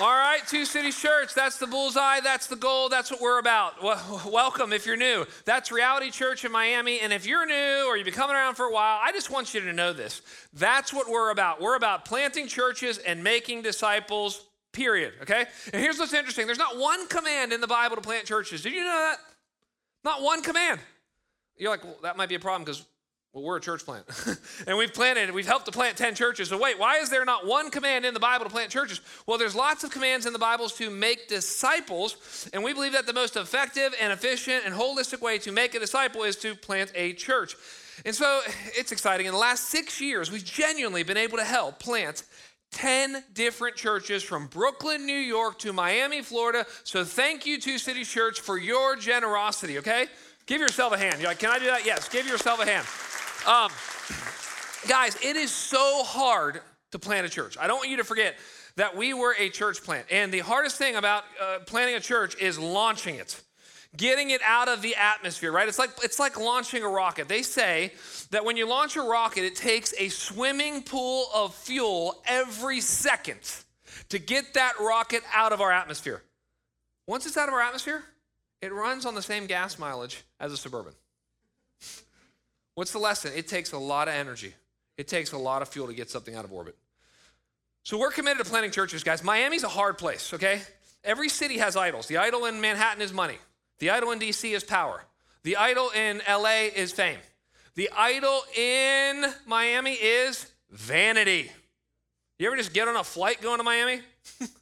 All right, Two Cities Church, that's the bullseye, that's the goal, that's what we're about. Well, welcome if you're new. That's Reality Church in Miami. And if you're new or you've been coming around for a while, I just want you to know this. That's what we're about. We're about planting churches and making disciples, period. Okay? And here's what's interesting there's not one command in the Bible to plant churches. Did you know that? Not one command. You're like, well, that might be a problem because well, we're a church plant. and we've planted, we've helped to plant 10 churches. So, wait, why is there not one command in the Bible to plant churches? Well, there's lots of commands in the Bibles to make disciples. And we believe that the most effective and efficient and holistic way to make a disciple is to plant a church. And so, it's exciting. In the last six years, we've genuinely been able to help plant 10 different churches from Brooklyn, New York to Miami, Florida. So, thank you, Two Cities Church, for your generosity, okay? Give yourself a hand. You're like, can I do that? Yes, give yourself a hand. Um, guys, it is so hard to plant a church. I don't want you to forget that we were a church plant. And the hardest thing about uh, planting a church is launching it. Getting it out of the atmosphere, right? It's like it's like launching a rocket. They say that when you launch a rocket, it takes a swimming pool of fuel every second to get that rocket out of our atmosphere. Once it's out of our atmosphere, it runs on the same gas mileage as a suburban. What's the lesson? It takes a lot of energy. It takes a lot of fuel to get something out of orbit. So we're committed to planting churches, guys. Miami's a hard place, okay? Every city has idols. The idol in Manhattan is money. The idol in DC is power. The idol in LA is fame. The idol in Miami is vanity. You ever just get on a flight going to Miami?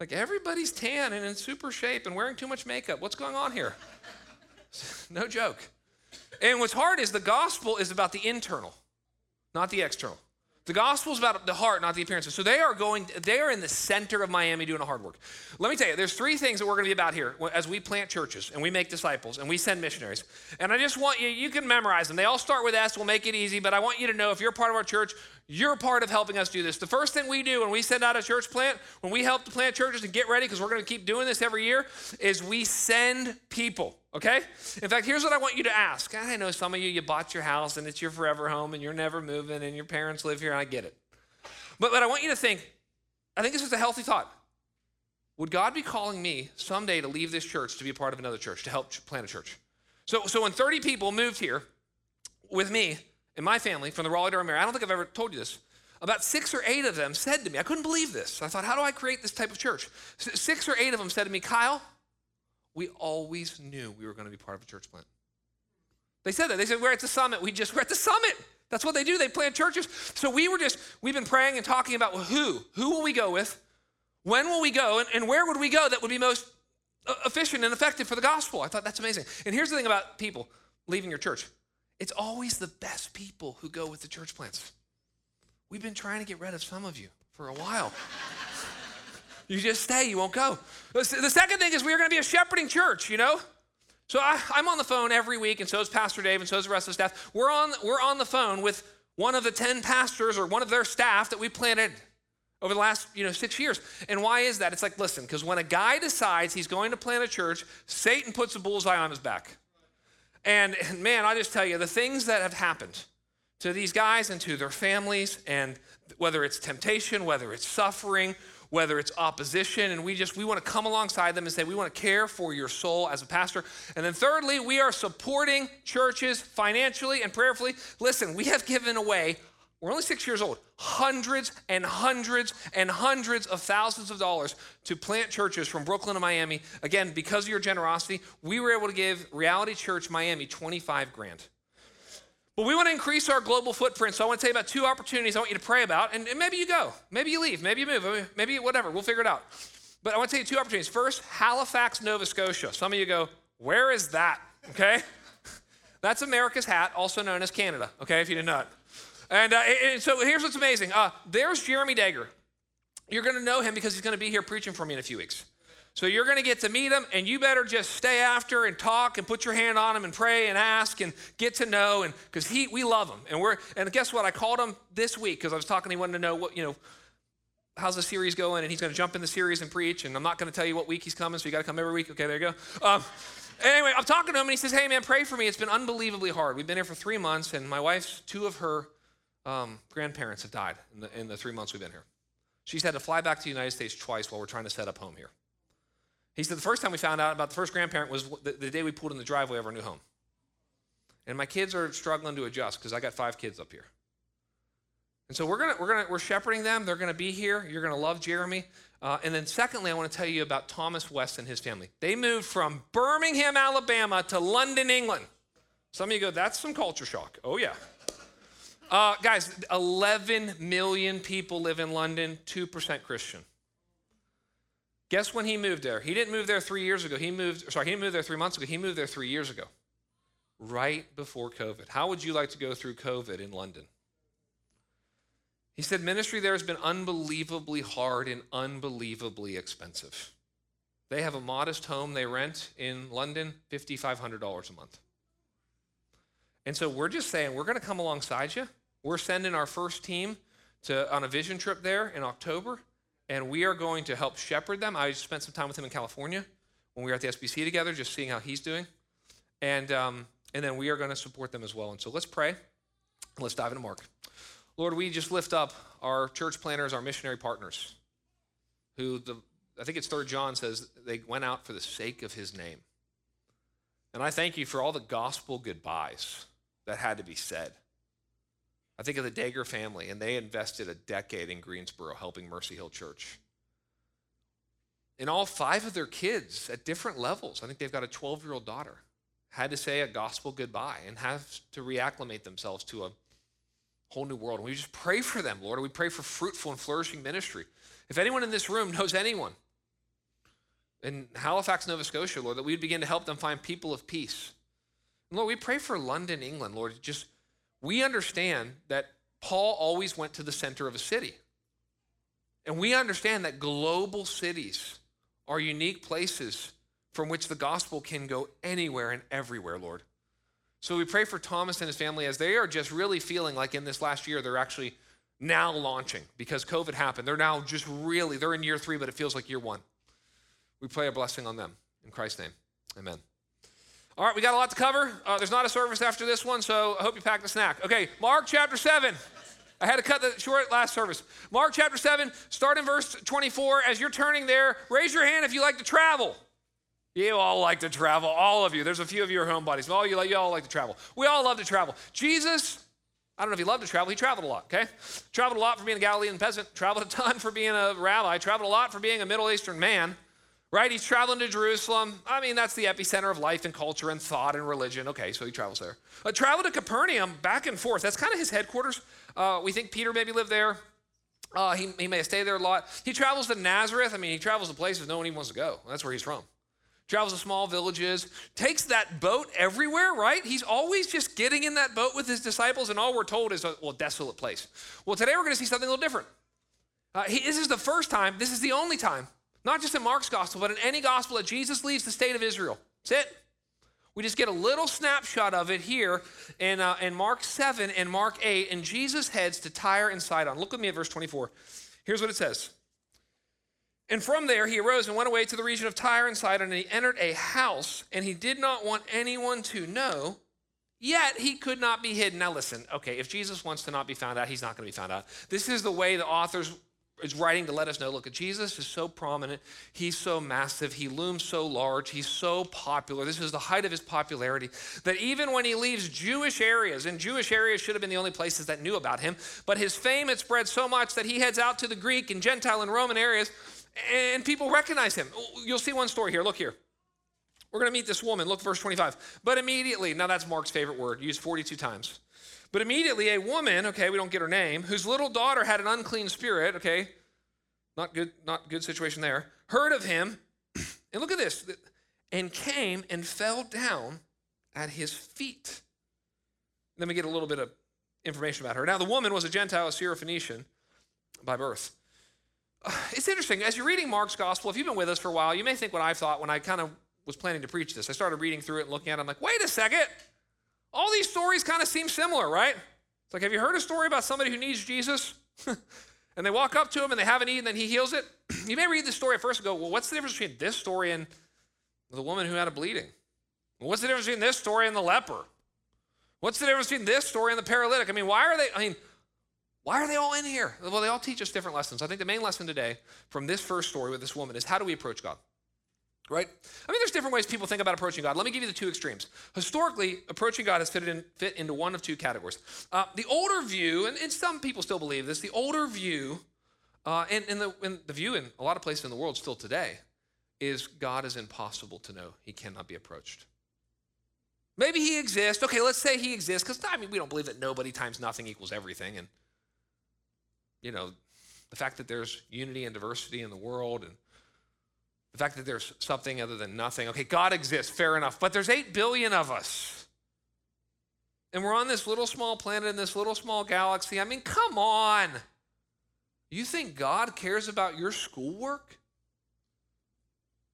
like everybody's tan and in super shape and wearing too much makeup. What's going on here? no joke. And what's hard is the gospel is about the internal, not the external. The gospel is about the heart, not the appearances. So they are going, they are in the center of Miami doing a hard work. Let me tell you, there's three things that we're going to be about here as we plant churches and we make disciples and we send missionaries. And I just want you, you can memorize them. They all start with S, we'll make it easy, but I want you to know if you're part of our church, you're part of helping us do this. The first thing we do when we send out a church plant, when we help to plant churches and get ready, because we're going to keep doing this every year, is we send people okay? In fact, here's what I want you to ask. I know some of you, you bought your house and it's your forever home and you're never moving and your parents live here, and I get it. But, but I want you to think, I think this is a healthy thought. Would God be calling me someday to leave this church to be a part of another church, to help plant a church? So, so when 30 people moved here with me and my family from the Raleigh Durham area, I don't think I've ever told you this. About six or eight of them said to me, I couldn't believe this. I thought, how do I create this type of church? Six or eight of them said to me, Kyle, we always knew we were going to be part of a church plant. They said that. They said, We're at the summit. We just, we're at the summit. That's what they do. They plant churches. So we were just, we've been praying and talking about who. Who will we go with? When will we go? And, and where would we go that would be most uh, efficient and effective for the gospel? I thought that's amazing. And here's the thing about people leaving your church it's always the best people who go with the church plants. We've been trying to get rid of some of you for a while. You just stay, you won't go. The second thing is we are going to be a shepherding church, you know? So I, am on the phone every week, and so is Pastor Dave, and so is the rest of the staff. We're on, we're on the phone with one of the 10 pastors or one of their staff that we planted over the last you know six years and why is that it's like listen because when a guy decides he's going to plant a church satan puts a bullseye on his back and, and man i just tell you the things that have happened to these guys and to their families and whether it's temptation whether it's suffering whether it's opposition, and we just we want to come alongside them and say we want to care for your soul as a pastor. And then thirdly, we are supporting churches financially and prayerfully. Listen, we have given away we're only six years old, hundreds and hundreds and hundreds of thousands of dollars to plant churches from Brooklyn to Miami. Again, because of your generosity, we were able to give Reality Church Miami 25 grand. But we want to increase our global footprint. So I want to tell you about two opportunities I want you to pray about. And, and maybe you go, maybe you leave, maybe you move, maybe whatever. We'll figure it out. But I want to tell you two opportunities. First, Halifax, Nova Scotia. Some of you go, where is that? Okay? That's America's hat, also known as Canada, okay, if you didn't know it. And, uh, and so here's what's amazing. Uh, there's Jeremy Dager. You're going to know him because he's going to be here preaching for me in a few weeks. So you're going to get to meet him, and you better just stay after and talk and put your hand on him and pray and ask and get to know. And because he, we love him, and we're and guess what? I called him this week because I was talking. He wanted to know what you know. How's the series going? And he's going to jump in the series and preach. And I'm not going to tell you what week he's coming, so you got to come every week. Okay, there you go. Um, anyway, I'm talking to him, and he says, "Hey, man, pray for me. It's been unbelievably hard. We've been here for three months, and my wife's two of her um, grandparents have died in the, in the three months we've been here. She's had to fly back to the United States twice while we're trying to set up home here. He said the first time we found out about the first grandparent was the, the day we pulled in the driveway of our new home. And my kids are struggling to adjust because I got five kids up here. And so we're gonna we're gonna we're shepherding them. They're gonna be here. You're gonna love Jeremy. Uh, and then secondly, I want to tell you about Thomas West and his family. They moved from Birmingham, Alabama, to London, England. Some of you go, that's some culture shock. Oh yeah. Uh, guys, 11 million people live in London, 2% Christian. Guess when he moved there? He didn't move there three years ago. He moved, sorry, he didn't move there three months ago. He moved there three years ago, right before COVID. How would you like to go through COVID in London? He said ministry there has been unbelievably hard and unbelievably expensive. They have a modest home they rent in London, $5,500 a month. And so we're just saying, we're going to come alongside you. We're sending our first team to, on a vision trip there in October, and we are going to help shepherd them. I spent some time with him in California when we were at the SBC together, just seeing how he's doing. And, um, and then we are going to support them as well. And so let's pray. Let's dive into Mark. Lord, we just lift up our church planters, our missionary partners, who the I think it's Third John says they went out for the sake of his name. And I thank you for all the gospel goodbyes that had to be said. I think of the Dager family, and they invested a decade in Greensboro helping Mercy Hill Church. And all five of their kids at different levels, I think they've got a 12 year old daughter, had to say a gospel goodbye and have to reacclimate themselves to a whole new world. And we just pray for them, Lord. We pray for fruitful and flourishing ministry. If anyone in this room knows anyone in Halifax, Nova Scotia, Lord, that we'd begin to help them find people of peace and Lord, we pray for London, England, Lord. Just we understand that Paul always went to the center of a city. And we understand that global cities are unique places from which the gospel can go anywhere and everywhere, Lord. So we pray for Thomas and his family as they are just really feeling like in this last year they're actually now launching because COVID happened. They're now just really, they're in year three, but it feels like year one. We pray a blessing on them. In Christ's name, amen. All right, we got a lot to cover. Uh, there's not a service after this one, so I hope you packed a snack. Okay, Mark chapter 7. I had to cut the short last service. Mark chapter 7, start in verse 24. As you're turning there, raise your hand if you like to travel. You all like to travel, all of you. There's a few of you homebodies, but all you, you all like to travel. We all love to travel. Jesus, I don't know if he loved to travel, he traveled a lot, okay? Traveled a lot for being a Galilean peasant, traveled a ton for being a rabbi, traveled a lot for being a Middle Eastern man right? He's traveling to Jerusalem. I mean, that's the epicenter of life and culture and thought and religion. Okay, so he travels there. Travel to Capernaum, back and forth. That's kind of his headquarters. Uh, we think Peter maybe lived there. Uh, he, he may have stayed there a lot. He travels to Nazareth. I mean, he travels to places no one even wants to go. That's where he's from. Travels to small villages, takes that boat everywhere, right? He's always just getting in that boat with his disciples, and all we're told is a well, desolate place. Well, today we're going to see something a little different. Uh, he, this is the first time, this is the only time not just in Mark's gospel, but in any gospel that Jesus leaves the state of Israel. That's it. We just get a little snapshot of it here in, uh, in Mark 7 and Mark 8, and Jesus heads to Tyre and Sidon. Look with me at verse 24. Here's what it says. And from there he arose and went away to the region of Tyre and Sidon, and he entered a house, and he did not want anyone to know, yet he could not be hidden. Now listen, okay, if Jesus wants to not be found out, he's not going to be found out. This is the way the authors is writing to let us know look, at Jesus is so prominent. He's so massive. He looms so large. He's so popular. This is the height of his popularity that even when he leaves Jewish areas, and Jewish areas should have been the only places that knew about him, but his fame had spread so much that he heads out to the Greek and Gentile and Roman areas, and people recognize him. You'll see one story here. Look here. We're going to meet this woman. Look, verse 25. But immediately, now that's Mark's favorite word, used 42 times. But immediately, a woman, okay, we don't get her name, whose little daughter had an unclean spirit, okay, not good, not good situation there, heard of him, and look at this, and came and fell down at his feet. Then we get a little bit of information about her. Now, the woman was a Gentile, a Syrophoenician by birth. It's interesting. As you're reading Mark's gospel, if you've been with us for a while, you may think what I thought when I kind of was planning to preach this. I started reading through it and looking at it. I'm like, wait a second. All these stories kind of seem similar, right? It's like, have you heard a story about somebody who needs Jesus? and they walk up to him and they haven't eaten, then he heals it. you may read the story at first and go, well, what's the difference between this story and the woman who had a bleeding? What's the difference between this story and the leper? What's the difference between this story and the paralytic? I mean, why are they, I mean, Why are they all in here? Well, they all teach us different lessons. I think the main lesson today from this first story with this woman is how do we approach God? Right? I mean, there's different ways people think about approaching God. Let me give you the two extremes. Historically, approaching God has fit, in, fit into one of two categories. Uh, the older view, and, and, some people still believe this, the older view, uh, and, and, the, and the view in a lot of places in the world still today, is God is impossible to know. He cannot be approached. Maybe he exists. Okay, let's say he exists, because I mean, we don't believe that nobody times nothing equals everything. And you know, the fact that there's unity and diversity in the world and the fact that there's something other than nothing. Okay, God exists, fair enough, but there's 8 billion of us. And we're on this little small planet in this little small galaxy. I mean, come on. You think God cares about your schoolwork?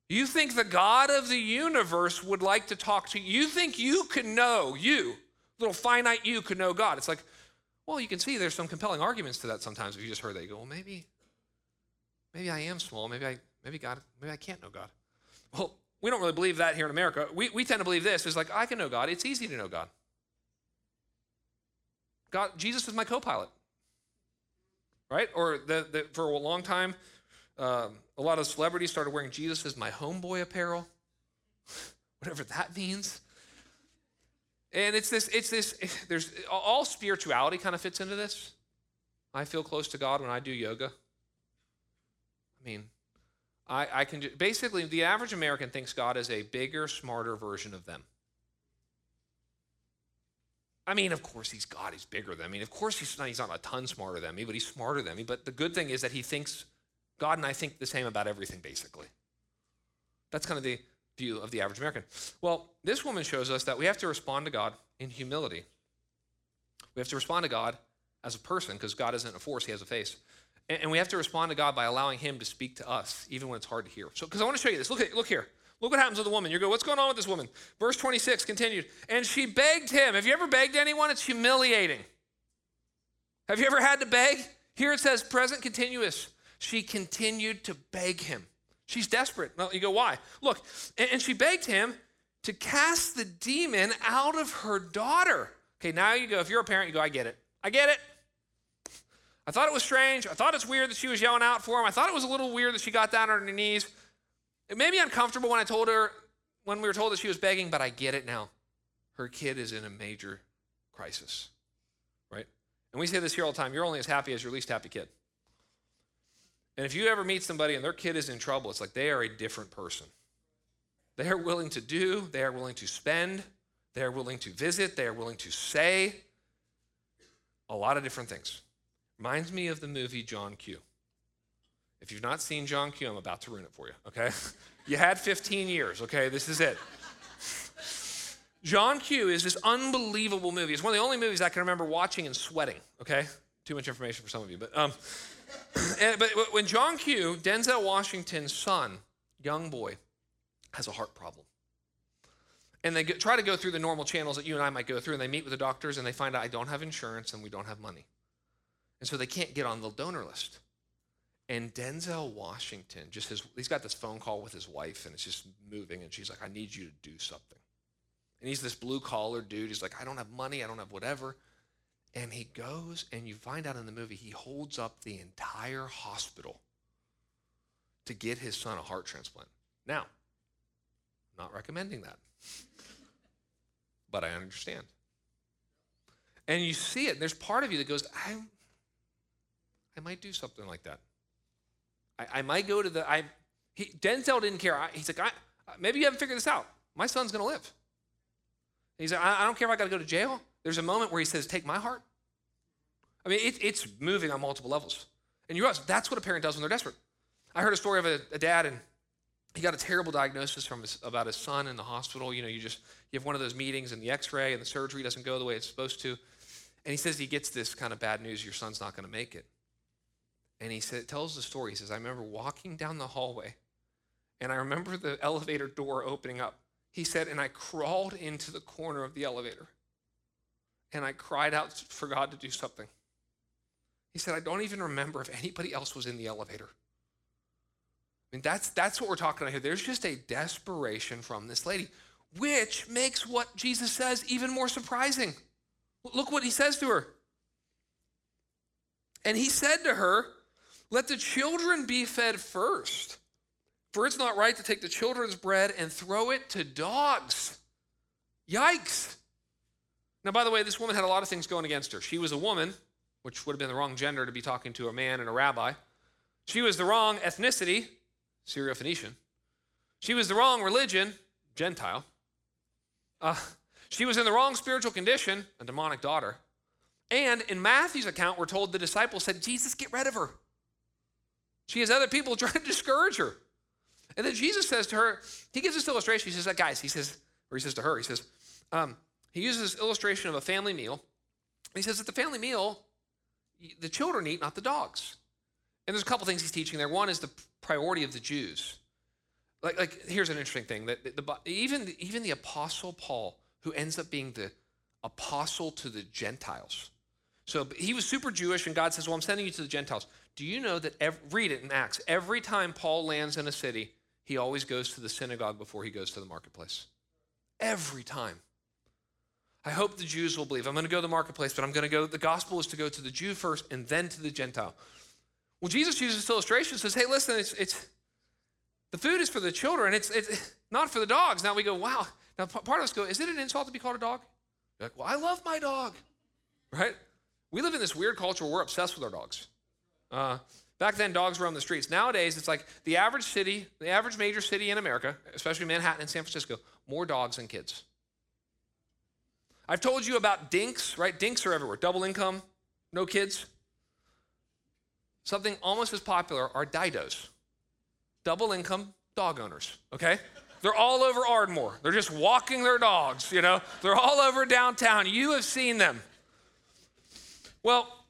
You think the God of the universe would like to talk to you? You think you can know, you, little finite you, could know God? It's like, well, you can see there's some compelling arguments to that sometimes if you just heard that. You go, well, maybe, maybe I am small. Maybe I, maybe God, maybe I can't know God. Well, we don't really believe that here in America. We, we tend to believe this is like, I can know God. It's easy to know God. God, Jesus is my co-pilot, right? Or the, the, for a long time, um, a lot of celebrities started wearing Jesus as my homeboy apparel, whatever that means. And it's this, it's this, there's all spirituality kind of fits into this. I feel close to God when I do yoga. I mean, I, I can basically, the average American thinks God is a bigger, smarter version of them. I mean, of course, he's God, he's bigger than me. Of course, he's not, he's not a ton smarter than me, but he's smarter than me. But the good thing is that he thinks, God and I think the same about everything, basically. That's kind of the, view of the average American. Well, this woman shows us that we have to respond to God in humility. We have to respond to God as a person because God isn't a force, He has a face. And, we have to respond to God by allowing Him to speak to us, even when it's hard to hear. So, because I want to show you this. Look, at, look here. Look what happens with the woman. You go, what's going on with this woman? Verse 26 continued. And she begged him. Have you ever begged anyone? It's humiliating. Have you ever had to beg? Here it says present continuous. She continued to beg him. She's desperate. Well, you go, why? Look, and she begged him to cast the demon out of her daughter. Okay, now you go, if you're a parent, you go, I get it. I get it. I thought it was strange. I thought it's weird that she was yelling out for him. I thought it was a little weird that she got down on her knees. It made me uncomfortable when I told her, when we were told that she was begging, but I get it now. Her kid is in a major crisis, right? And we say this here all the time you're only as happy as your least happy kid. And if you ever meet somebody and their kid is in trouble, it's like they are a different person. They are willing to do, they are willing to spend, they are willing to visit, they are willing to say a lot of different things. Reminds me of the movie John Q. If you've not seen John Q, I'm about to ruin it for you, okay? you had 15 years, okay? This is it. John Q is this unbelievable movie. It's one of the only movies I can remember watching and sweating, okay? Too much information for some of you, but um, but when John Q, Denzel Washington's son, young boy, has a heart problem. And they try to go through the normal channels that you and I might go through, and they meet with the doctors and they find out I don't have insurance and we don't have money. And so they can't get on the donor list. And Denzel Washington, just his, he's got this phone call with his wife, and it's just moving, and she's like, I need you to do something. And he's this blue collar dude. He's like, I don't have money, I don't have whatever. And he goes, and you find out in the movie, he holds up the entire hospital to get his son a heart transplant. Now, not recommending that, but I understand. And you see it, and there's part of you that goes, I, I might do something like that. I, I might go to the, I, he, Denzel didn't care. I, he's like, I, maybe you haven't figured this out. My son's going to live. He's like, I, I don't care if I got to go to jail. There's a moment where he says, Take my heart. I mean, it, it's moving on multiple levels. And you realize that's what a parent does when they're desperate. I heard a story of a, a dad, and he got a terrible diagnosis from his, about his son in the hospital. You know, you just you have one of those meetings, and the X-ray and the surgery doesn't go the way it's supposed to. And he says he gets this kind of bad news: your son's not going to make it. And he said, it tells the story. He says, I remember walking down the hallway, and I remember the elevator door opening up. He said, and I crawled into the corner of the elevator and I cried out for God to do something. He said, I don't even remember if anybody else was in the elevator. I mean, that's, that's what we're talking about here. There's just a desperation from this lady, which makes what Jesus says even more surprising. Look what he says to her. And he said to her, Let the children be fed first, for it's not right to take the children's bread and throw it to dogs. Yikes. Now, by the way, this woman had a lot of things going against her. She was a woman, which would have been the wrong gender to be talking to a man and a rabbi. She was the wrong ethnicity, Syro Phoenician. She was the wrong religion, Gentile. Uh, she was in the wrong spiritual condition, a demonic daughter. And in Matthew's account, we're told the disciples said, Jesus, get rid of her. She has other people trying to discourage her. And then Jesus says to her, he gives this illustration. He says, guys, he says, or he says to her, he says, um, he uses this illustration of a family meal. He says, at the family meal, the children eat, not the dogs. And there's a couple things he's teaching there. One is the priority of the Jews. Like, like here's an interesting thing that the, the, even, even the Apostle Paul, who ends up being the apostle to the Gentiles, so he was super Jewish, and God says, Well, I'm sending you to the Gentiles. Do you know that, every, read it in Acts, every time Paul lands in a city, he always goes to the synagogue before he goes to the marketplace? Every time. I hope the Jews will believe. I'm going to go to the marketplace, but I'm going to go, the gospel is to go to the Jew first and then to the Gentile. Well, Jesus uses this illustration, says, Hey, listen, it's, it's the food is for the children, it's, it's not for the dogs. Now we go, Wow. Now part of us go, Is it an insult to be called a dog? You're like, Well, I love my dog, right? We live in this weird culture where we're obsessed with our dogs. Uh, back then, dogs were on the streets. Nowadays, it's like the average city, the average major city in America, especially Manhattan and San Francisco, more dogs than kids. I've told you about dinks, right? Dinks are everywhere. Double income, no kids. Something almost as popular are didos. Double income dog owners, okay? They're all over Ardmore. They're just walking their dogs, you know? They're all over downtown. You have seen them. Well,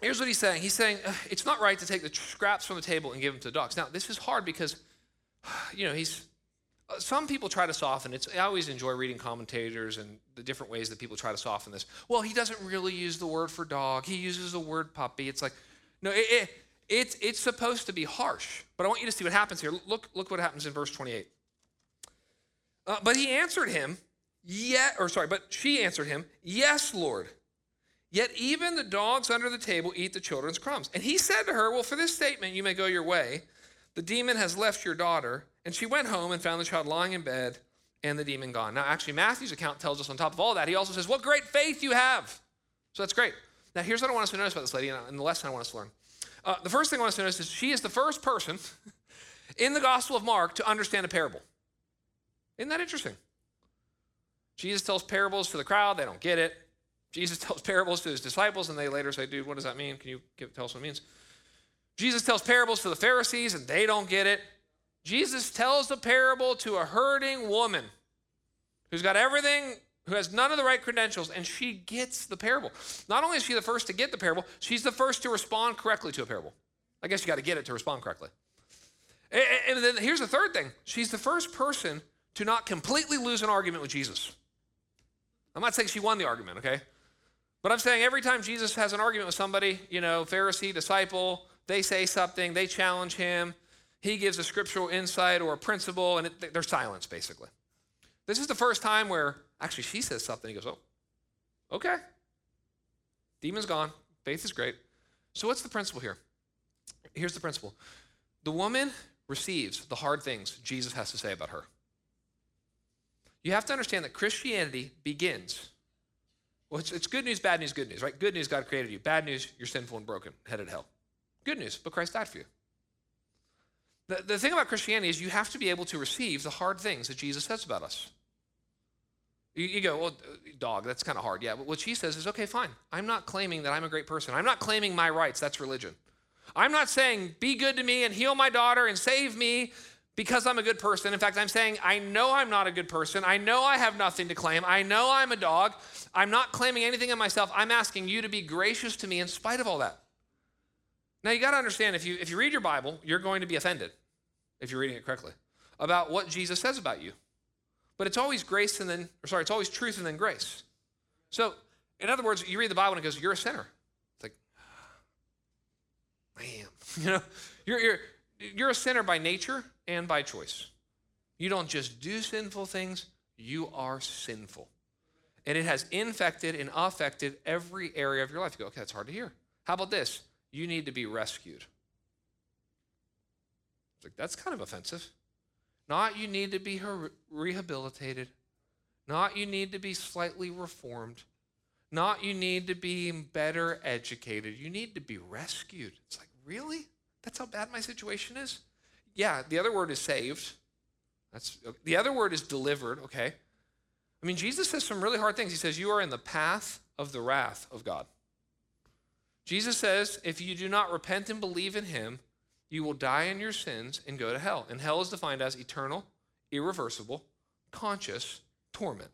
here's what he's saying. He's saying it's not right to take the scraps from the table and give them to the dogs. Now, this is hard because, you know, he's. Uh, some people try to soften it. I always enjoy reading commentators and the different ways that people try to soften this. Well, he doesn't really use the word for dog. He uses the word puppy. It's like, no, it, it, it's, it's supposed to be harsh. But I want you to see what happens here. Look, look what happens in verse 28. Uh, but he answered him, yet, or sorry, but she answered him, Yes, Lord. Yet even the dogs under the table eat the children's crumbs. And he said to her, Well, for this statement you may go your way. The demon has left your daughter. And she went home and found the child lying in bed and the demon gone. Now, actually, Matthew's account tells us on top of all that, he also says, What great faith you have. So that's great. Now, here's what I want us to notice about this lady and the lesson I want us to learn. Uh, the first thing I want us to notice is she is the first person in the Gospel of Mark to understand a parable. Isn't that interesting? Jesus tells parables to the crowd, they don't get it. Jesus tells parables to his disciples, and they later say, Dude, what does that mean? Can you give, tell us what it means? Jesus tells parables to the Pharisees, and they don't get it. Jesus tells a parable to a hurting woman who's got everything, who has none of the right credentials, and she gets the parable. Not only is she the first to get the parable, she's the first to respond correctly to a parable. I guess you got to get it to respond correctly. And then here's the third thing she's the first person to not completely lose an argument with Jesus. I'm not saying she won the argument, okay? But I'm saying every time Jesus has an argument with somebody, you know, Pharisee, disciple, they say something, they challenge him, he gives a scriptural insight or a principle, and it, there's silence, basically. This is the first time where actually she says something. He goes, Oh, okay. Demon's gone. Faith is great. So, what's the principle here? Here's the principle the woman receives the hard things Jesus has to say about her. You have to understand that Christianity begins well, it's, it's good news, bad news, good news, right? Good news, God created you. Bad news, you're sinful and broken, headed to hell. Good news, but Christ died for you. The, the thing about Christianity is you have to be able to receive the hard things that Jesus says about us. You, you go, well, dog, that's kind of hard. Yeah, but what she says is, okay, fine. I'm not claiming that I'm a great person. I'm not claiming my rights. That's religion. I'm not saying, be good to me and heal my daughter and save me because I'm a good person. In fact, I'm saying, I know I'm not a good person. I know I have nothing to claim. I know I'm a dog. I'm not claiming anything in myself. I'm asking you to be gracious to me in spite of all that. Now, you got to understand if you, if you read your Bible, you're going to be offended, if you're reading it correctly, about what Jesus says about you. But it's always grace and then, or sorry, it's always truth and then grace. So, in other words, you read the Bible and it goes, You're a sinner. It's like, I am. You know, you're, you're, you're a sinner by nature and by choice. You don't just do sinful things, you are sinful. And it has infected and affected every area of your life. You go, okay, that's hard to hear. How about this? you need to be rescued. It's like, that's kind of offensive. Not you need to be rehabilitated. Not you need to be slightly reformed. Not you need to be better educated. You need to be rescued. It's like, really? That's how bad my situation is? Yeah, the other word is saved. That's the other word is delivered, okay? I mean, Jesus says some really hard things. He says, You are in the path of the wrath of God. Jesus says, If you do not repent and believe in him, you will die in your sins and go to hell. And hell is defined as eternal, irreversible, conscious torment.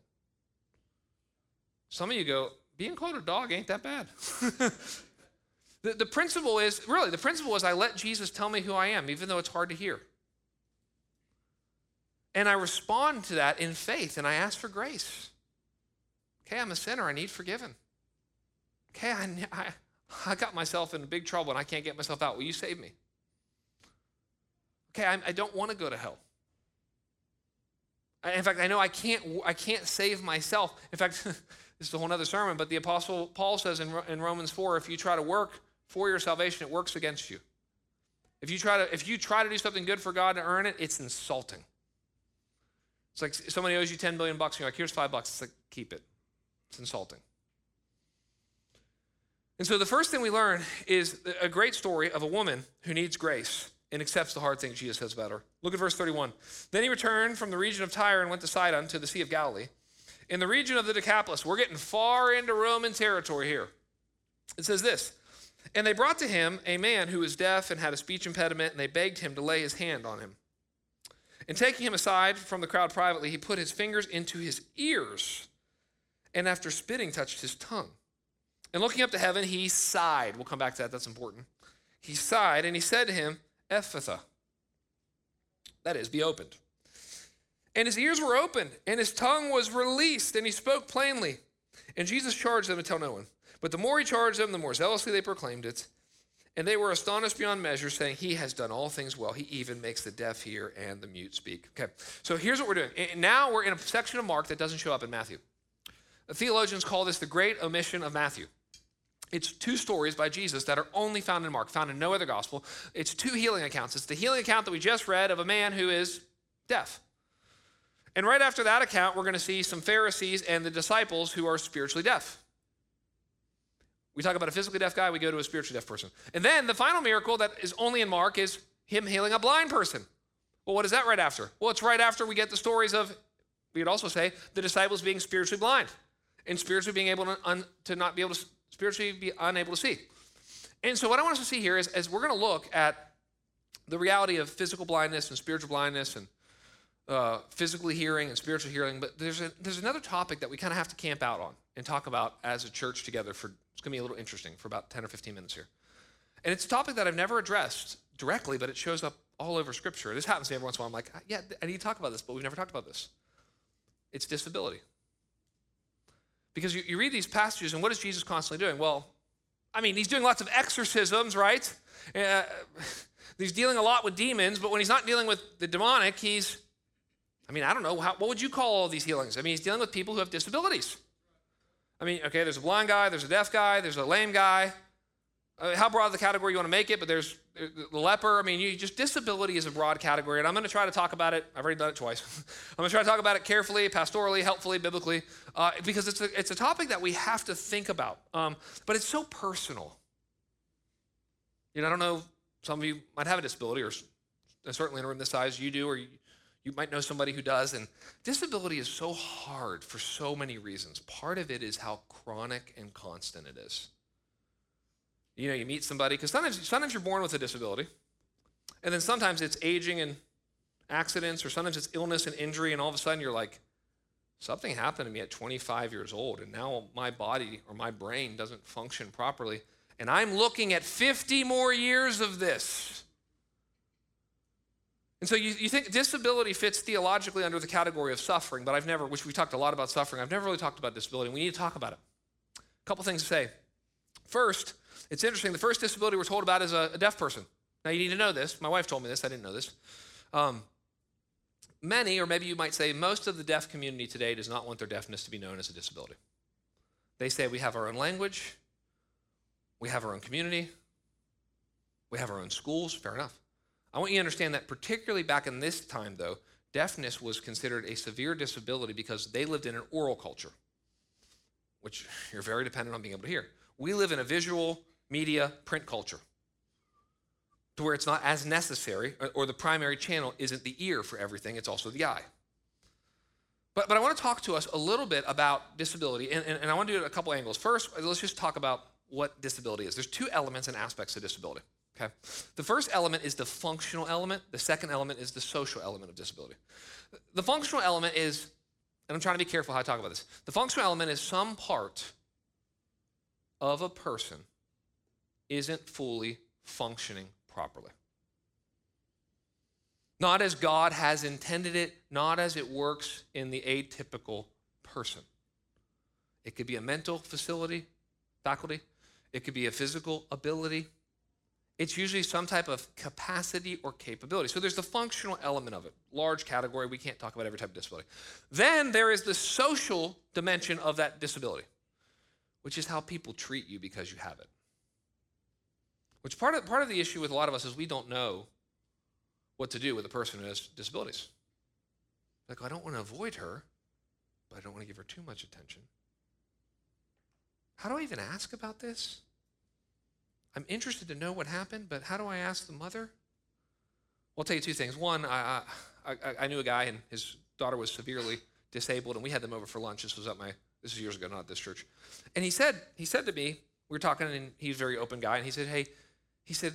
Some of you go, being called a dog ain't that bad. the, the principle is really, the principle is I let Jesus tell me who I am, even though it's hard to hear. And I respond to that in faith and I ask for grace. Okay, I'm a sinner. I need forgiven. Okay, I, I, I got myself in big trouble and I can't get myself out. Will you save me? Okay, I, I don't want to go to hell. In fact, I know I can't, I can't save myself. In fact, this is a whole other sermon, but the Apostle Paul says in, in Romans 4 if you try to work for your salvation, it works against you. If you, try to, if you try to do something good for God to earn it, it's insulting. It's like somebody owes you 10 billion bucks, and you're like, here's five bucks. It's like, keep it. It's insulting. And so the first thing we learn is a great story of a woman who needs grace and accepts the hard things Jesus says about her. Look at verse 31. Then he returned from the region of Tyre and went to Sidon to the Sea of Galilee. In the region of the Decapolis, we're getting far into Roman territory here. It says this And they brought to him a man who was deaf and had a speech impediment, and they begged him to lay his hand on him. And taking him aside from the crowd privately, he put his fingers into his ears, and after spitting, touched his tongue. And looking up to heaven, he sighed. We'll come back to that, that's important. He sighed, and he said to him, Ephphatha. That is, be opened. And his ears were opened, and his tongue was released, and he spoke plainly. And Jesus charged them to tell no one. But the more he charged them, the more zealously they proclaimed it. And they were astonished beyond measure, saying, He has done all things well. He even makes the deaf hear and the mute speak. Okay, so here's what we're doing. Now we're in a section of Mark that doesn't show up in Matthew. The theologians call this the great omission of Matthew. It's two stories by Jesus that are only found in Mark, found in no other gospel. It's two healing accounts. It's the healing account that we just read of a man who is deaf. And right after that account, we're going to see some Pharisees and the disciples who are spiritually deaf. We talk about a physically deaf guy, we go to a spiritually deaf person. And then the final miracle that is only in Mark is him healing a blind person. Well, what is that right after? Well, it's right after we get the stories of, we could also say, the disciples being spiritually blind and spiritually being able to, un, to not be able to spiritually be unable to see. And so, what I want us to see here is, as we're going to look at the reality of physical blindness and spiritual blindness and uh, physically hearing and spiritual hearing, but there's, a, there's another topic that we kind of have to camp out on and talk about as a church together for it's going to be a little interesting for about 10 or 15 minutes here. And it's a topic that I've never addressed directly, but it shows up all over Scripture. This happens to me every once in a while. I'm like, yeah, I need to talk about this, but we've never talked about this. It's disability. Because you, you read these passages, and what is Jesus constantly doing? Well, I mean, he's doing lots of exorcisms, right? Uh, he's dealing a lot with demons, but when he's not dealing with the demonic, he's, I mean, I don't know, how, what would you call all these healings? I mean, he's dealing with people who have disabilities. I mean, okay, there's a blind guy, there's a deaf guy, there's a lame guy. Uh, how broad the category you want to make it, but there's the leper. I mean, you just disability is a broad category, and I'm going to try to talk about it. I've already done it twice. I'm going to try to talk about it carefully, pastorally, helpfully, biblically, uh, because it's a, it's a topic that we have to think about. Um, but it's so personal. You know, I don't know. Some of you might have a disability, or certainly in a room this size, you do, or you, you might know somebody who does. And disability is so hard for so many reasons. Part of it is how chronic and constant it is. You know, you meet somebody, because sometimes, sometimes you're born with a disability, and then sometimes it's aging and accidents, or sometimes it's illness and injury, and all of a sudden you're like, something happened to me at 25 years old, and now my body or my brain doesn't function properly. And I'm looking at 50 more years of this. And so you, you think disability fits theologically under the category of suffering, but I've never, which we talked a lot about suffering, I've never really talked about disability. We need to talk about it. A couple things to say. First, it's interesting. The first disability we're told about is a, a deaf person. Now, you need to know this. My wife told me this. I didn't know this. Um, many, or maybe you might say most of the deaf community today does not want their deafness to be known as a disability. They say we have our own language, we have our own community, We have our own schools, fair enough. I want you to understand that, particularly back in this time, though, deafness was considered a severe disability because they lived in an oral culture, which you're very dependent on being able to hear. We live in a visual, media, print culture to where it's not as necessary, or the primary channel isn't the ear for everything, it's also the eye. But, but I want to talk to us a little bit about disability, and, and, and I want to do it a couple angles. First, let's just talk about what disability is. There's two elements and aspects of disability. Okay. The first element is the functional element. The second element is the social element of disability. The functional element is, and I'm trying to be careful how I talk about this. The functional element is some part of a person isn't fully functioning properly. Not as God has intended it, not as it works in the atypical person. It could be a mental facility, faculty, it could be a physical ability. It's usually some type of capacity or capability. So there's the functional element of it, large category. We can't talk about every type of disability. Then there is the social dimension of that disability, which is how people treat you because you have it. Which part of, part of the issue with a lot of us is we don't know what to do with a person who has disabilities. Like, I don't want to avoid her, but I don't want to give her too much attention. How do I even ask about this? I'm interested to know what happened, but how do I ask the mother? Well, I'll tell you two things. One, I, I, I knew a guy, and his daughter was severely disabled, and we had them over for lunch. This was at my, this is years ago, not this church. And he said, he said to me, we were talking, and he's a very open guy, and he said, hey, he said,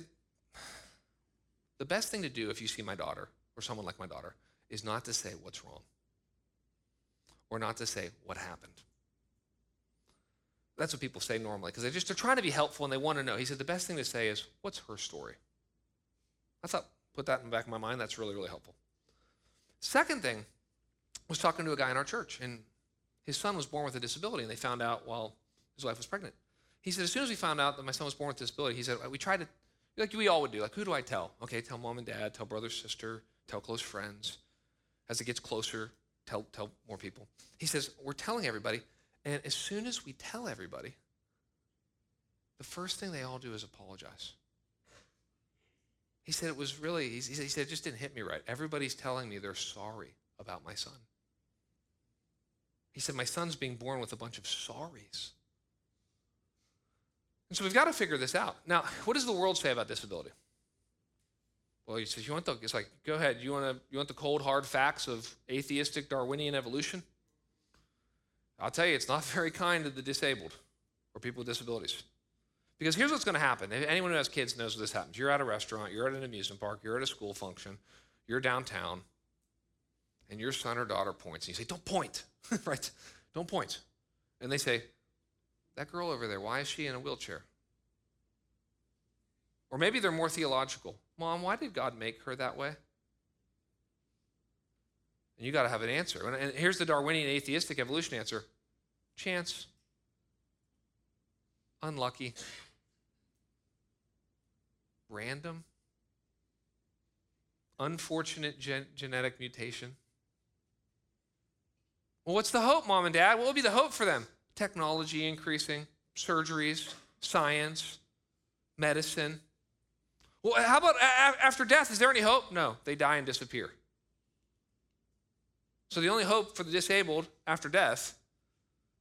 the best thing to do if you see my daughter or someone like my daughter is not to say what's wrong or not to say what happened. That's what people say normally because they just they're trying to be helpful and they want to know. He said the best thing to say is what's her story. I thought put that in the back of my mind. That's really really helpful. Second thing was talking to a guy in our church and his son was born with a disability and they found out while his wife was pregnant. He said as soon as we found out that my son was born with a disability, he said we tried to like we all would do. Like, who do I tell? Okay, tell mom and dad, tell brother, sister, tell close friends. As it gets closer, tell, tell more people. He says, We're telling everybody. And as soon as we tell everybody, the first thing they all do is apologize. He said it was really, he said it just didn't hit me right. Everybody's telling me they're sorry about my son. He said, My son's being born with a bunch of sorries. And so we've got to figure this out. Now, what does the world say about disability? Well, he says, you want the, it's like, go ahead. You want, to, you want the cold, hard facts of atheistic Darwinian evolution? I'll tell you, it's not very kind to the disabled or people with disabilities. Because here's what's going to happen. If Anyone who has kids knows this happens. You're at a restaurant, you're at an amusement park, you're at a school function, you're downtown, and your son or daughter points, and you say, Don't point, right? Don't point. And they say, that girl over there, why is she in a wheelchair? Or maybe they're more theological. Mom, why did God make her that way? And you got to have an answer. And here's the Darwinian atheistic evolution answer chance, unlucky, random, unfortunate gen- genetic mutation. Well, what's the hope, mom and dad? What will be the hope for them? technology increasing, surgeries, science, medicine. Well, how about after death? Is there any hope? No, they die and disappear. So the only hope for the disabled after death,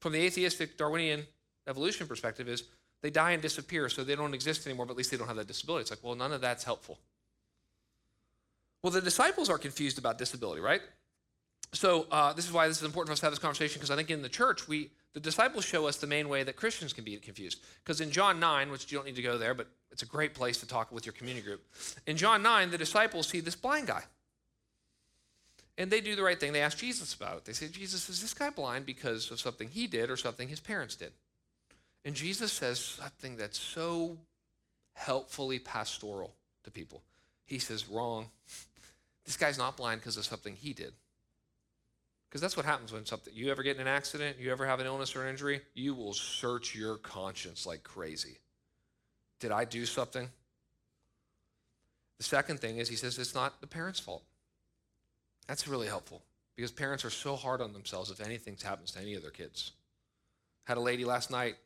from the atheistic Darwinian evolution perspective, is they die and disappear, so they don't exist anymore, but at least they don't have that disability. It's like, well, none of that's helpful. Well, the disciples are confused about disability, right? So uh, this is why this is important for us to have this conversation because I think in the church we the disciples show us the main way that Christians can be confused. Because in John 9, which you don't need to go there, but it's a great place to talk with your community group. In John 9, the disciples see this blind guy. And they do the right thing. They ask Jesus about it. They say, Jesus, is this guy blind because of something he did or something his parents did? And Jesus says something that's so helpfully pastoral to people. He says, wrong. This guy's not blind because of something he did. Because that's what happens when something, you ever get in an accident, you ever have an illness or an injury, you will search your conscience like crazy. Did I do something? The second thing is he says it's not the parents' fault. That's really helpful because parents are so hard on themselves if anything happens to any of their kids. Had a lady last night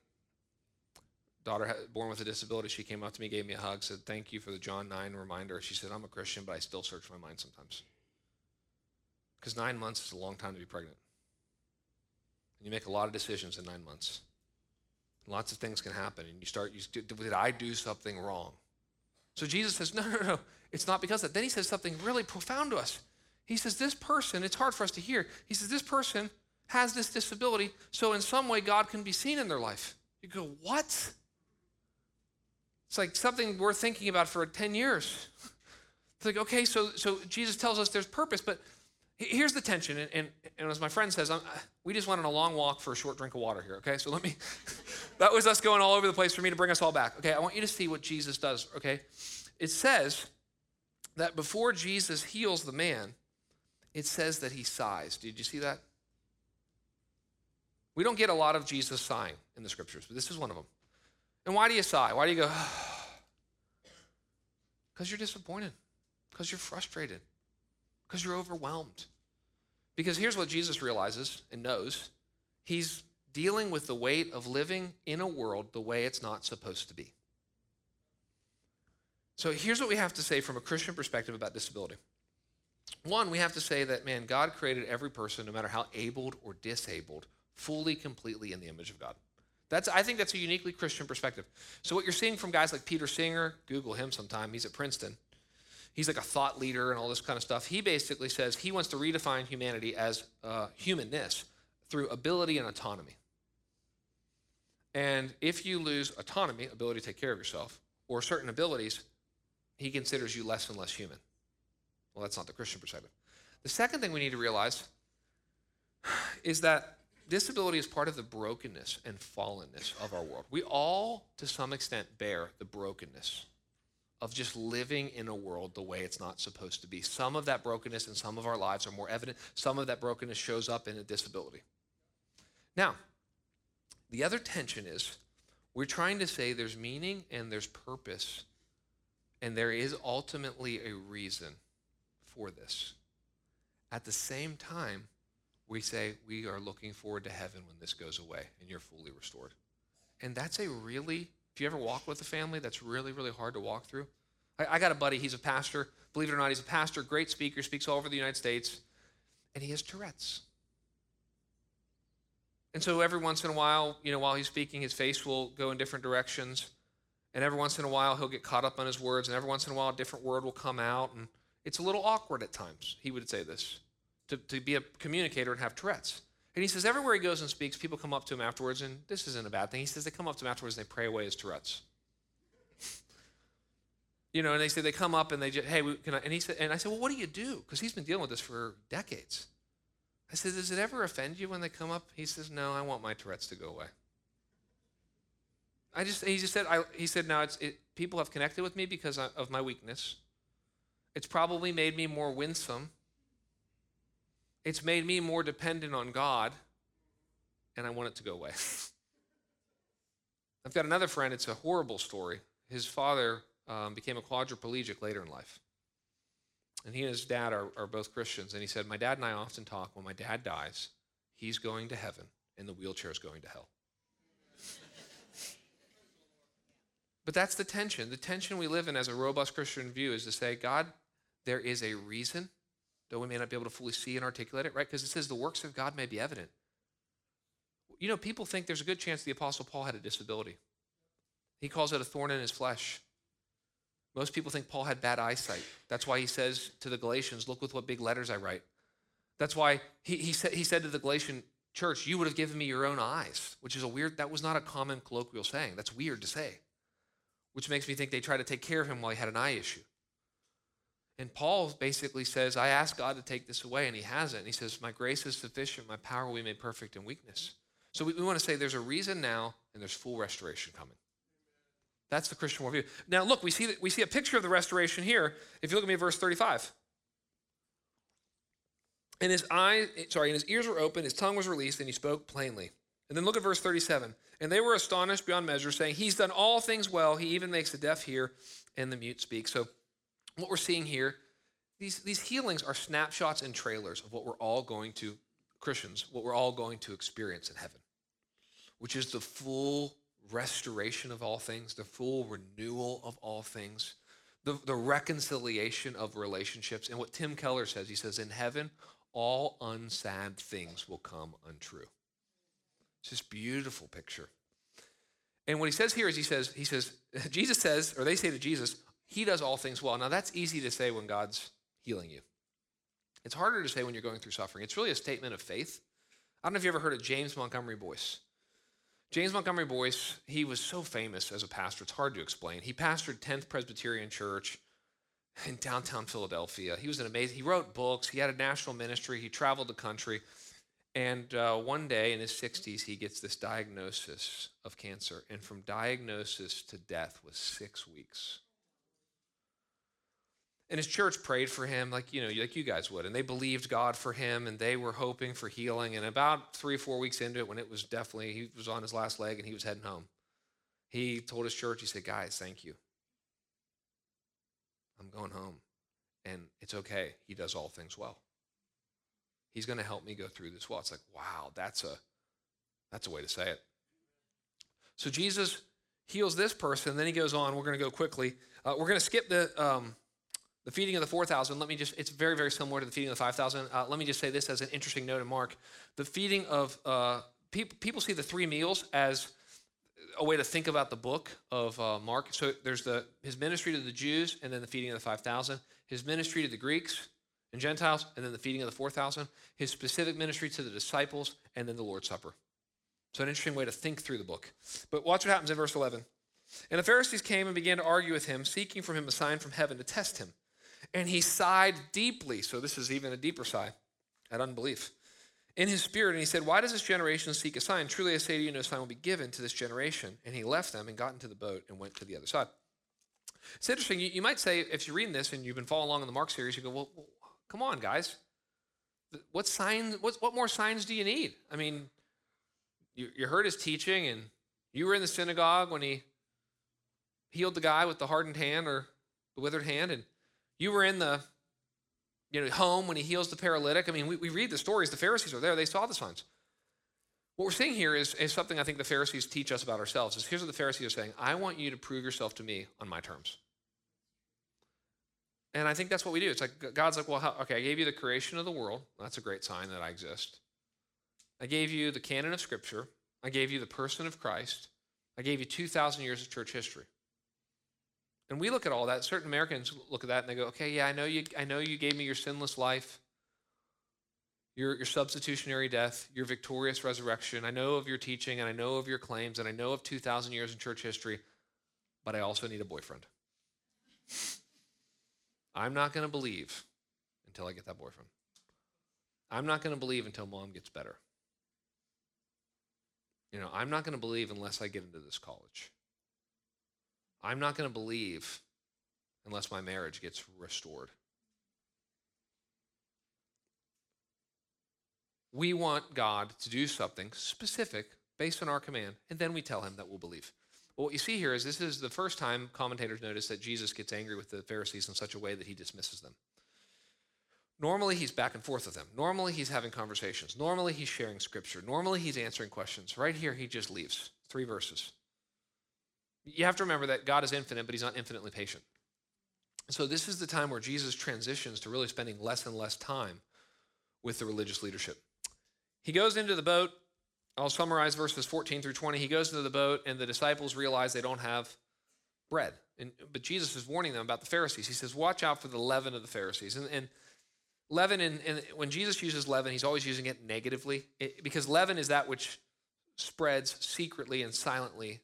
daughter born with a disability, she came up to me, gave me a hug, said, Thank you for the John 9 reminder. She said, I'm a Christian, but I still search my mind sometimes. Because nine months is a long time to be pregnant. And you make a lot of decisions in nine months. Lots of things can happen, and you start, you, did I do something wrong? So Jesus says, No, no, no, it's not because of that. Then he says something really profound to us. He says, This person, it's hard for us to hear. He says, This person has this disability, so in some way God can be seen in their life. You go, What? It's like something worth thinking about for 10 years. It's like, okay, so, so Jesus tells us there's purpose, but here's the tension. And, and, and as my friend says, I'm, we just went on a long walk for a short drink of water here, okay? So let me, that was us going all over the place for me to bring us all back. Okay, I want you to see what Jesus does, okay? It says that before Jesus heals the man, it says that he sighs. Did you see that? We don't get a lot of Jesus sighing in the scriptures, but this is one of them. And why do you sigh? Why do you go, because you're disappointed, because you're frustrated, because you're overwhelmed. Because here's what Jesus realizes and knows He's dealing with the weight of living in a world the way it's not supposed to be. So here's what we have to say from a Christian perspective about disability. One, we have to say that, man, God created every person, no matter how abled or disabled, fully, completely in the image of God. That's, I think that's a uniquely Christian perspective. So, what you're seeing from guys like Peter Singer, Google him sometime, he's at Princeton. He's like a thought leader and all this kind of stuff. He basically says he wants to redefine humanity as uh, humanness through ability and autonomy. And if you lose autonomy, ability to take care of yourself, or certain abilities, he considers you less and less human. Well, that's not the Christian perspective. The second thing we need to realize is that disability is part of the brokenness and fallenness of our world. We all, to some extent, bear the brokenness of just living in a world the way it's not supposed to be. Some of that brokenness in some of our lives are more evident. Some of that brokenness shows up in a disability. Now, the other tension is we're trying to say there's meaning and there's purpose, and there is ultimately a reason for this. At the same time, we say we are looking forward to heaven when this goes away and you're fully restored. And that's a really, if you ever walk with a family, that's really, really hard to walk through. I, I got a buddy, he's a pastor. Believe it or not, he's a pastor, great speaker, speaks all over the United States, and he has Tourette's. And so every once in a while, you know, while he's speaking, his face will go in different directions. And every once in a while, he'll get caught up on his words. And every once in a while, a different word will come out. And it's a little awkward at times, he would say this to, to be a communicator and have Tourette's. And he says, everywhere he goes and speaks, people come up to him afterwards, and this isn't a bad thing. He says they come up to him afterwards and they pray away his Tourette's. you know, and they say they come up and they just, hey, can I? And he said, and I said, well, what do you do? Because he's been dealing with this for decades. I said, does it ever offend you when they come up? He says, no, I want my Tourette's to go away. I just, he just said, I, he said, now it's, it, people have connected with me because of my weakness. It's probably made me more winsome it's made me more dependent on God, and I want it to go away. I've got another friend, it's a horrible story. His father um, became a quadriplegic later in life. And he and his dad are, are both Christians. And he said, My dad and I often talk when my dad dies, he's going to heaven, and the wheelchair is going to hell. but that's the tension. The tension we live in as a robust Christian view is to say, God, there is a reason though we may not be able to fully see and articulate it, right? Because it says the works of God may be evident. You know, people think there's a good chance the Apostle Paul had a disability. He calls it a thorn in his flesh. Most people think Paul had bad eyesight. That's why he says to the Galatians, Look with what big letters I write. That's why he, he, said, he said to the Galatian church, You would have given me your own eyes, which is a weird, that was not a common colloquial saying. That's weird to say, which makes me think they tried to take care of him while he had an eye issue. And Paul basically says, I asked God to take this away, and he hasn't. And he says, My grace is sufficient, my power will be made perfect in weakness. So we, we want to say there's a reason now, and there's full restoration coming. That's the Christian worldview. Now, look, we see, we see a picture of the restoration here. If you look at me verse 35. And his eyes, sorry, and his ears were open, his tongue was released, and he spoke plainly. And then look at verse 37. And they were astonished beyond measure, saying, He's done all things well. He even makes the deaf hear and the mute speak. So what we're seeing here, these, these healings are snapshots and trailers of what we're all going to, Christians, what we're all going to experience in heaven, which is the full restoration of all things, the full renewal of all things, the, the reconciliation of relationships. And what Tim Keller says, he says, in heaven, all unsad things will come untrue. It's this beautiful picture. And what he says here is he says, he says, Jesus says, or they say to Jesus, he does all things well. Now that's easy to say when God's healing you. It's harder to say when you're going through suffering. It's really a statement of faith. I don't know if you ever heard of James Montgomery Boice. James Montgomery Boice, he was so famous as a pastor, it's hard to explain. He pastored 10th Presbyterian Church in downtown Philadelphia. He was an amazing, he wrote books, he had a national ministry, he traveled the country. And uh, one day in his 60s, he gets this diagnosis of cancer. And from diagnosis to death was six weeks. And his church prayed for him, like you know, like you guys would, and they believed God for him, and they were hoping for healing. And about three or four weeks into it, when it was definitely he was on his last leg and he was heading home, he told his church, he said, "Guys, thank you. I'm going home, and it's okay. He does all things well. He's going to help me go through this well." It's like, wow, that's a that's a way to say it. So Jesus heals this person, and then he goes on. We're going to go quickly. Uh, we're going to skip the. Um, the feeding of the 4,000, let me just, it's very, very similar to the feeding of the 5,000. Uh, let me just say this as an interesting note in Mark. The feeding of, uh, people, people see the three meals as a way to think about the book of uh, Mark. So there's the, his ministry to the Jews and then the feeding of the 5,000, his ministry to the Greeks and Gentiles, and then the feeding of the 4,000, his specific ministry to the disciples, and then the Lord's Supper. So an interesting way to think through the book. But watch what happens in verse 11. And the Pharisees came and began to argue with him, seeking from him a sign from heaven to test him. And he sighed deeply. So this is even a deeper sigh at unbelief in his spirit. And he said, Why does this generation seek a sign? Truly I say to you, no sign will be given to this generation. And he left them and got into the boat and went to the other side. It's interesting. You, you might say, if you're reading this and you've been following along in the Mark series, you go, Well, well come on, guys. What signs, what, what more signs do you need? I mean, you, you heard his teaching and you were in the synagogue when he healed the guy with the hardened hand or the withered hand. And you were in the you know, home when he heals the paralytic. I mean, we, we read the stories. The Pharisees are there. They saw the signs. What we're seeing here is, is something I think the Pharisees teach us about ourselves. Is here's what the Pharisees are saying. I want you to prove yourself to me on my terms. And I think that's what we do. It's like God's like, well, how, okay, I gave you the creation of the world. That's a great sign that I exist. I gave you the canon of Scripture. I gave you the person of Christ. I gave you 2,000 years of church history. And we look at all that. Certain Americans look at that and they go, okay, yeah, I know you, I know you gave me your sinless life, your, your substitutionary death, your victorious resurrection. I know of your teaching and I know of your claims and I know of 2,000 years in church history, but I also need a boyfriend. I'm not going to believe until I get that boyfriend. I'm not going to believe until mom gets better. You know, I'm not going to believe unless I get into this college. I'm not going to believe unless my marriage gets restored. We want God to do something specific based on our command, and then we tell him that we'll believe. Well, what you see here is this is the first time commentators notice that Jesus gets angry with the Pharisees in such a way that he dismisses them. Normally, he's back and forth with them. Normally, he's having conversations. Normally, he's sharing scripture. Normally, he's answering questions. Right here, he just leaves. Three verses. You have to remember that God is infinite, but he's not infinitely patient. So, this is the time where Jesus transitions to really spending less and less time with the religious leadership. He goes into the boat. I'll summarize verses 14 through 20. He goes into the boat, and the disciples realize they don't have bread. And, but Jesus is warning them about the Pharisees. He says, Watch out for the leaven of the Pharisees. And, and leaven, and, when Jesus uses leaven, he's always using it negatively it, because leaven is that which spreads secretly and silently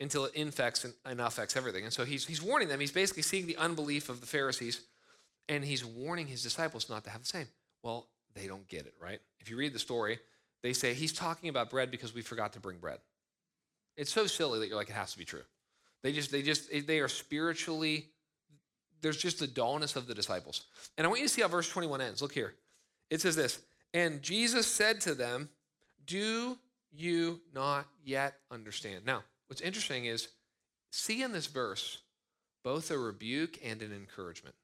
until it infects and, and affects everything. And so he's, he's warning them. He's basically seeing the unbelief of the Pharisees, and he's warning his disciples not to have the same. Well, they don't get it, right? If you read the story, they say he's talking about bread because we forgot to bring bread. It's so silly that you're like, it has to be true. They just, they just, they are spiritually, there's just the dullness of the disciples. And I want you to see how verse 21 ends. Look here. It says this, and Jesus said to them, do you not yet understand? Now, What's interesting is, see in this verse both a rebuke and an encouragement.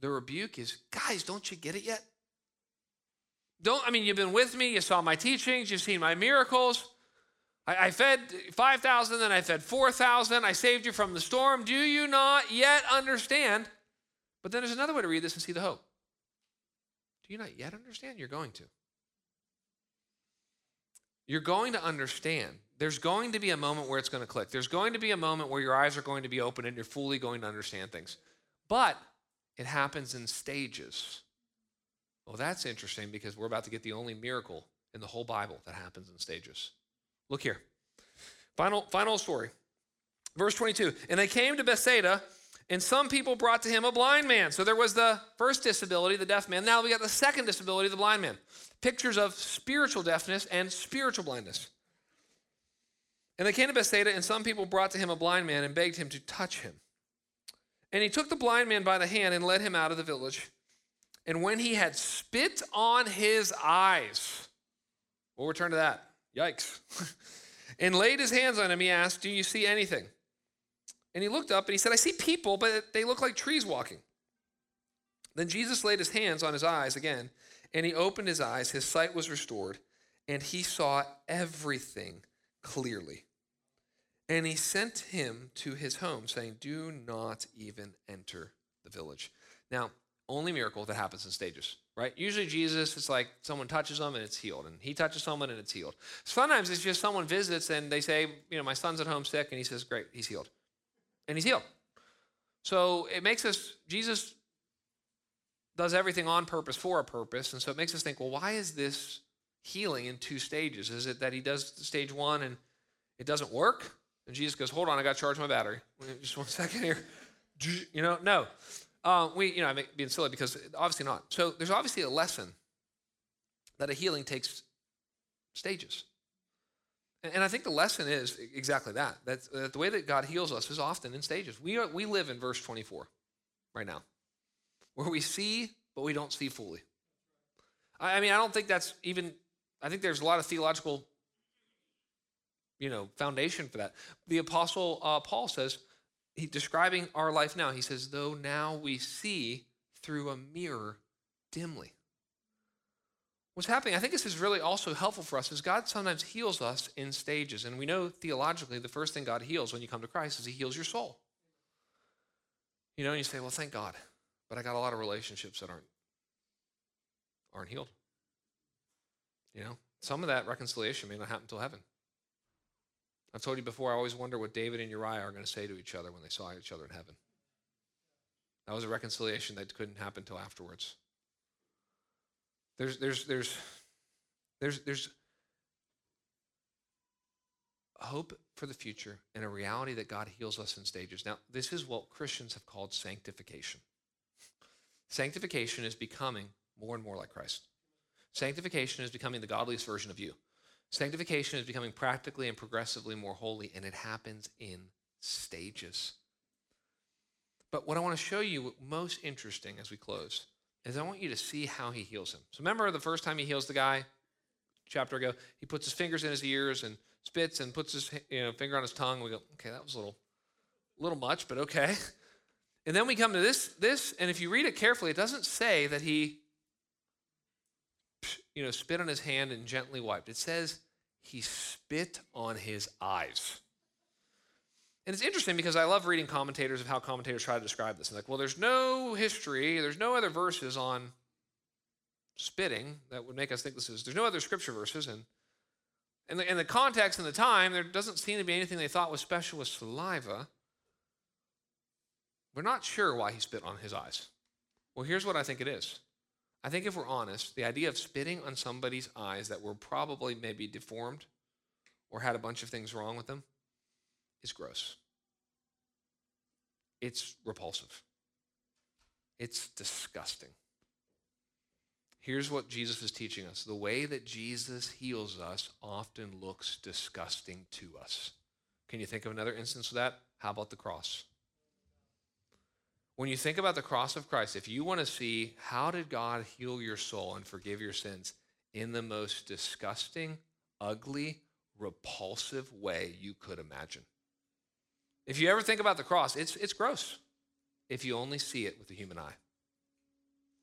The rebuke is, guys, don't you get it yet? Don't, I mean, you've been with me, you saw my teachings, you've seen my miracles. I, I fed 5,000, then I fed 4,000. I saved you from the storm. Do you not yet understand? But then there's another way to read this and see the hope. Do you not yet understand? You're going to. You're going to understand. There's going to be a moment where it's going to click. There's going to be a moment where your eyes are going to be open and you're fully going to understand things. But it happens in stages. Well, that's interesting because we're about to get the only miracle in the whole Bible that happens in stages. Look here. Final, final story. Verse 22. And they came to Bethsaida, and some people brought to him a blind man. So there was the first disability, the deaf man. Now we got the second disability, the blind man. Pictures of spiritual deafness and spiritual blindness. And they came to Bethsaida, and some people brought to him a blind man and begged him to touch him. And he took the blind man by the hand and led him out of the village. And when he had spit on his eyes, we'll return to that. Yikes. and laid his hands on him, he asked, Do you see anything? And he looked up and he said, I see people, but they look like trees walking. Then Jesus laid his hands on his eyes again, and he opened his eyes. His sight was restored, and he saw everything clearly. And he sent him to his home, saying, Do not even enter the village. Now, only miracle that happens in stages, right? Usually Jesus, it's like someone touches them and it's healed, and he touches someone and it's healed. Sometimes it's just someone visits and they say, you know, my son's at home sick, and he says, great, he's healed. And he's healed. So it makes us, Jesus does everything on purpose for a purpose, and so it makes us think, well, why is this healing in two stages? Is it that he does stage one and it doesn't work? And Jesus goes, hold on, I got to charge my battery. Just one second here. You know, no. Uh, we, you know, I'm being silly because obviously not. So there's obviously a lesson that a healing takes stages. And, I think the lesson is exactly that. That, that the way that God heals us is often in stages. We, are, we live in verse 24 right now, where we see, but we don't see fully. I, I mean, I don't think that's even, I think there's a lot of theological you know foundation for that the apostle uh, paul says he, describing our life now, he says, though now we see through a mirror dimly. What's happening, I think this is really also helpful for us, is God sometimes heals us in stages. And we know theologically the first thing God heals when you come to Christ is he heals your soul. You know, and you say, well, thank God, but I got a lot of relationships that aren't, aren't healed. You know, some of that reconciliation may not happen until heaven. I've told you before, I always wonder what David and Uriah are going to say to each other when they saw each other in heaven. That was a reconciliation that couldn't happen until afterwards. There's, there's, there's, there's, there's hope for the future and a reality that God heals us in stages. Now, this is what Christians have called sanctification. Sanctification is becoming more and more like Christ. Sanctification is becoming the godliest version of you. Sanctification is becoming practically and progressively more holy, and it happens in stages. But what I want to show you most interesting as we close is I want you to see how he heals him. So remember the first time he heals the guy, chapter ago, he puts his fingers in his ears and spits and puts his you know, finger on his tongue. We go, okay, that was a little, little much, but okay. And then we come to this, this, and if you read it carefully, it doesn't say that he you know, spit on his hand and gently wiped. It says he spit on his eyes. And it's interesting because I love reading commentators of how commentators try to describe this. And like, well, there's no history, there's no other verses on spitting that would make us think this is. There's no other scripture verses, and in the, in the context and the time, there doesn't seem to be anything they thought was special with saliva. We're not sure why he spit on his eyes. Well, here's what I think it is. I think if we're honest, the idea of spitting on somebody's eyes that were probably maybe deformed or had a bunch of things wrong with them is gross. It's repulsive. It's disgusting. Here's what Jesus is teaching us the way that Jesus heals us often looks disgusting to us. Can you think of another instance of that? How about the cross? When you think about the cross of Christ, if you want to see how did God heal your soul and forgive your sins in the most disgusting, ugly, repulsive way you could imagine. If you ever think about the cross, it's, it's gross if you only see it with the human eye,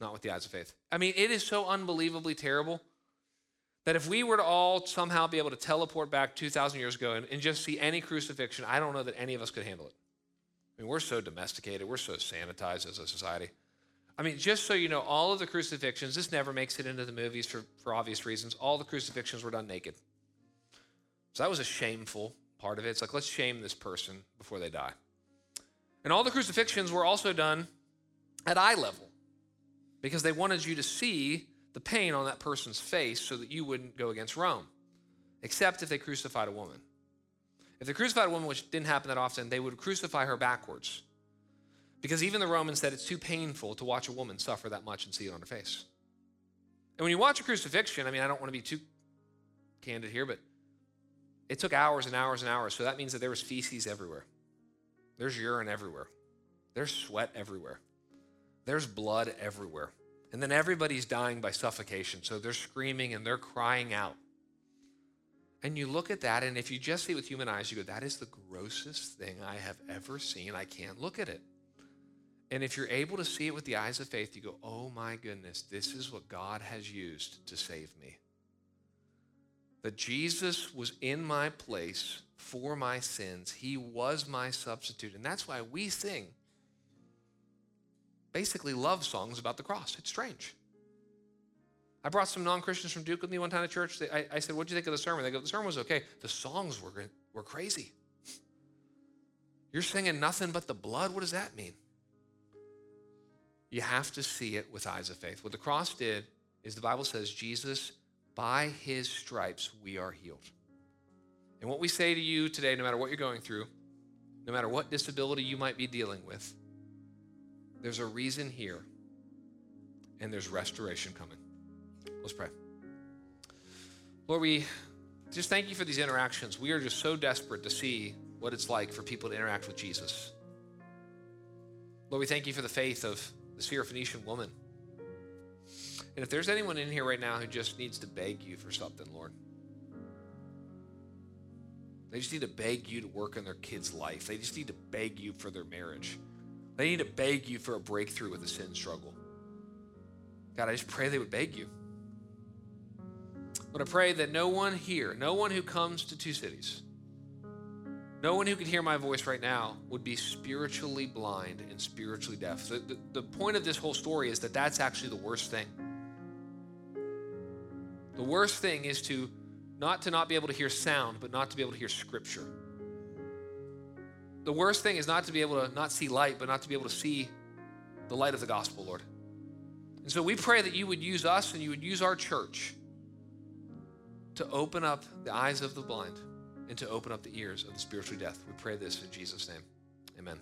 not with the eyes of faith. I mean, it is so unbelievably terrible That if we were to all somehow be able to teleport back 2,000 years ago and, and just see any crucifixion, I don't know that any of us could handle it. I mean, we're so domesticated, we're so sanitized as a society. I mean, just so you know, all of the crucifixions, this never makes it into the movies for, for obvious reasons. All the crucifixions were done naked. So that was a shameful part of it. It's like, let's shame this person before they die. And all the crucifixions were also done at eye level because they wanted you to see the pain on that person's face so that you wouldn't go against Rome, except if they crucified a woman. If they crucified a woman, which didn't happen that often, they would crucify her backwards. Because even the Romans said it's too painful to watch a woman suffer that much and see it on her face. And when you watch a crucifixion, I mean, I don't want to be too candid here, but it took hours and hours and hours. So that means that there was feces everywhere. There's urine everywhere. There's sweat everywhere. There's blood everywhere. And then everybody's dying by suffocation. So they're screaming and they're crying out. And you look at that, and if you just see it with human eyes, you go, that is the grossest thing I have ever seen. I can't look at it. And if you're able to see it with the eyes of faith, you go, oh my goodness, this is what God has used to save me. That Jesus was in my place for my sins, He was my substitute. And that's why we sing basically love songs about the cross. It's strange. I brought some non Christians from Duke with me one time to church. They, I, I, said, What'd you think of the sermon? They go, The sermon was okay. The songs were, were crazy. You're singing nothing but the blood? What does that mean? You have to see it with eyes of faith. What the cross did is the Bible says, Jesus, by his stripes, we are healed. And what we say to you today, no matter what you're going through, no matter what disability you might be dealing with, there's a reason here, and there's restoration coming. Let's pray. Lord, we just thank you for these interactions. We are just so desperate to see what it's like for people to interact with Jesus. Lord, we thank you for the faith of the Syrophoenician woman. And if there's anyone in here right now who just needs to beg you for something, Lord, they just need to beg you to work in their kid's life. They just need to beg you for their marriage. They need to beg you for a breakthrough with a sin struggle. God, I just pray they would beg you. I pray that no one here, no one who comes to Two Cities, no one who could hear my voice right now would be spiritually blind and spiritually deaf. The, the, the, point of this whole story is that that's actually the worst thing. The worst thing is to not to not be able to hear sound, but not to be able to hear scripture. The worst thing is not to be able to not see light, but not to be able to see the light of the gospel, Lord. And so we pray that you would use us and you would use our church to open up the eyes of the blind and to open up the ears of the spiritually deaf. We pray this in Jesus' name. Amen.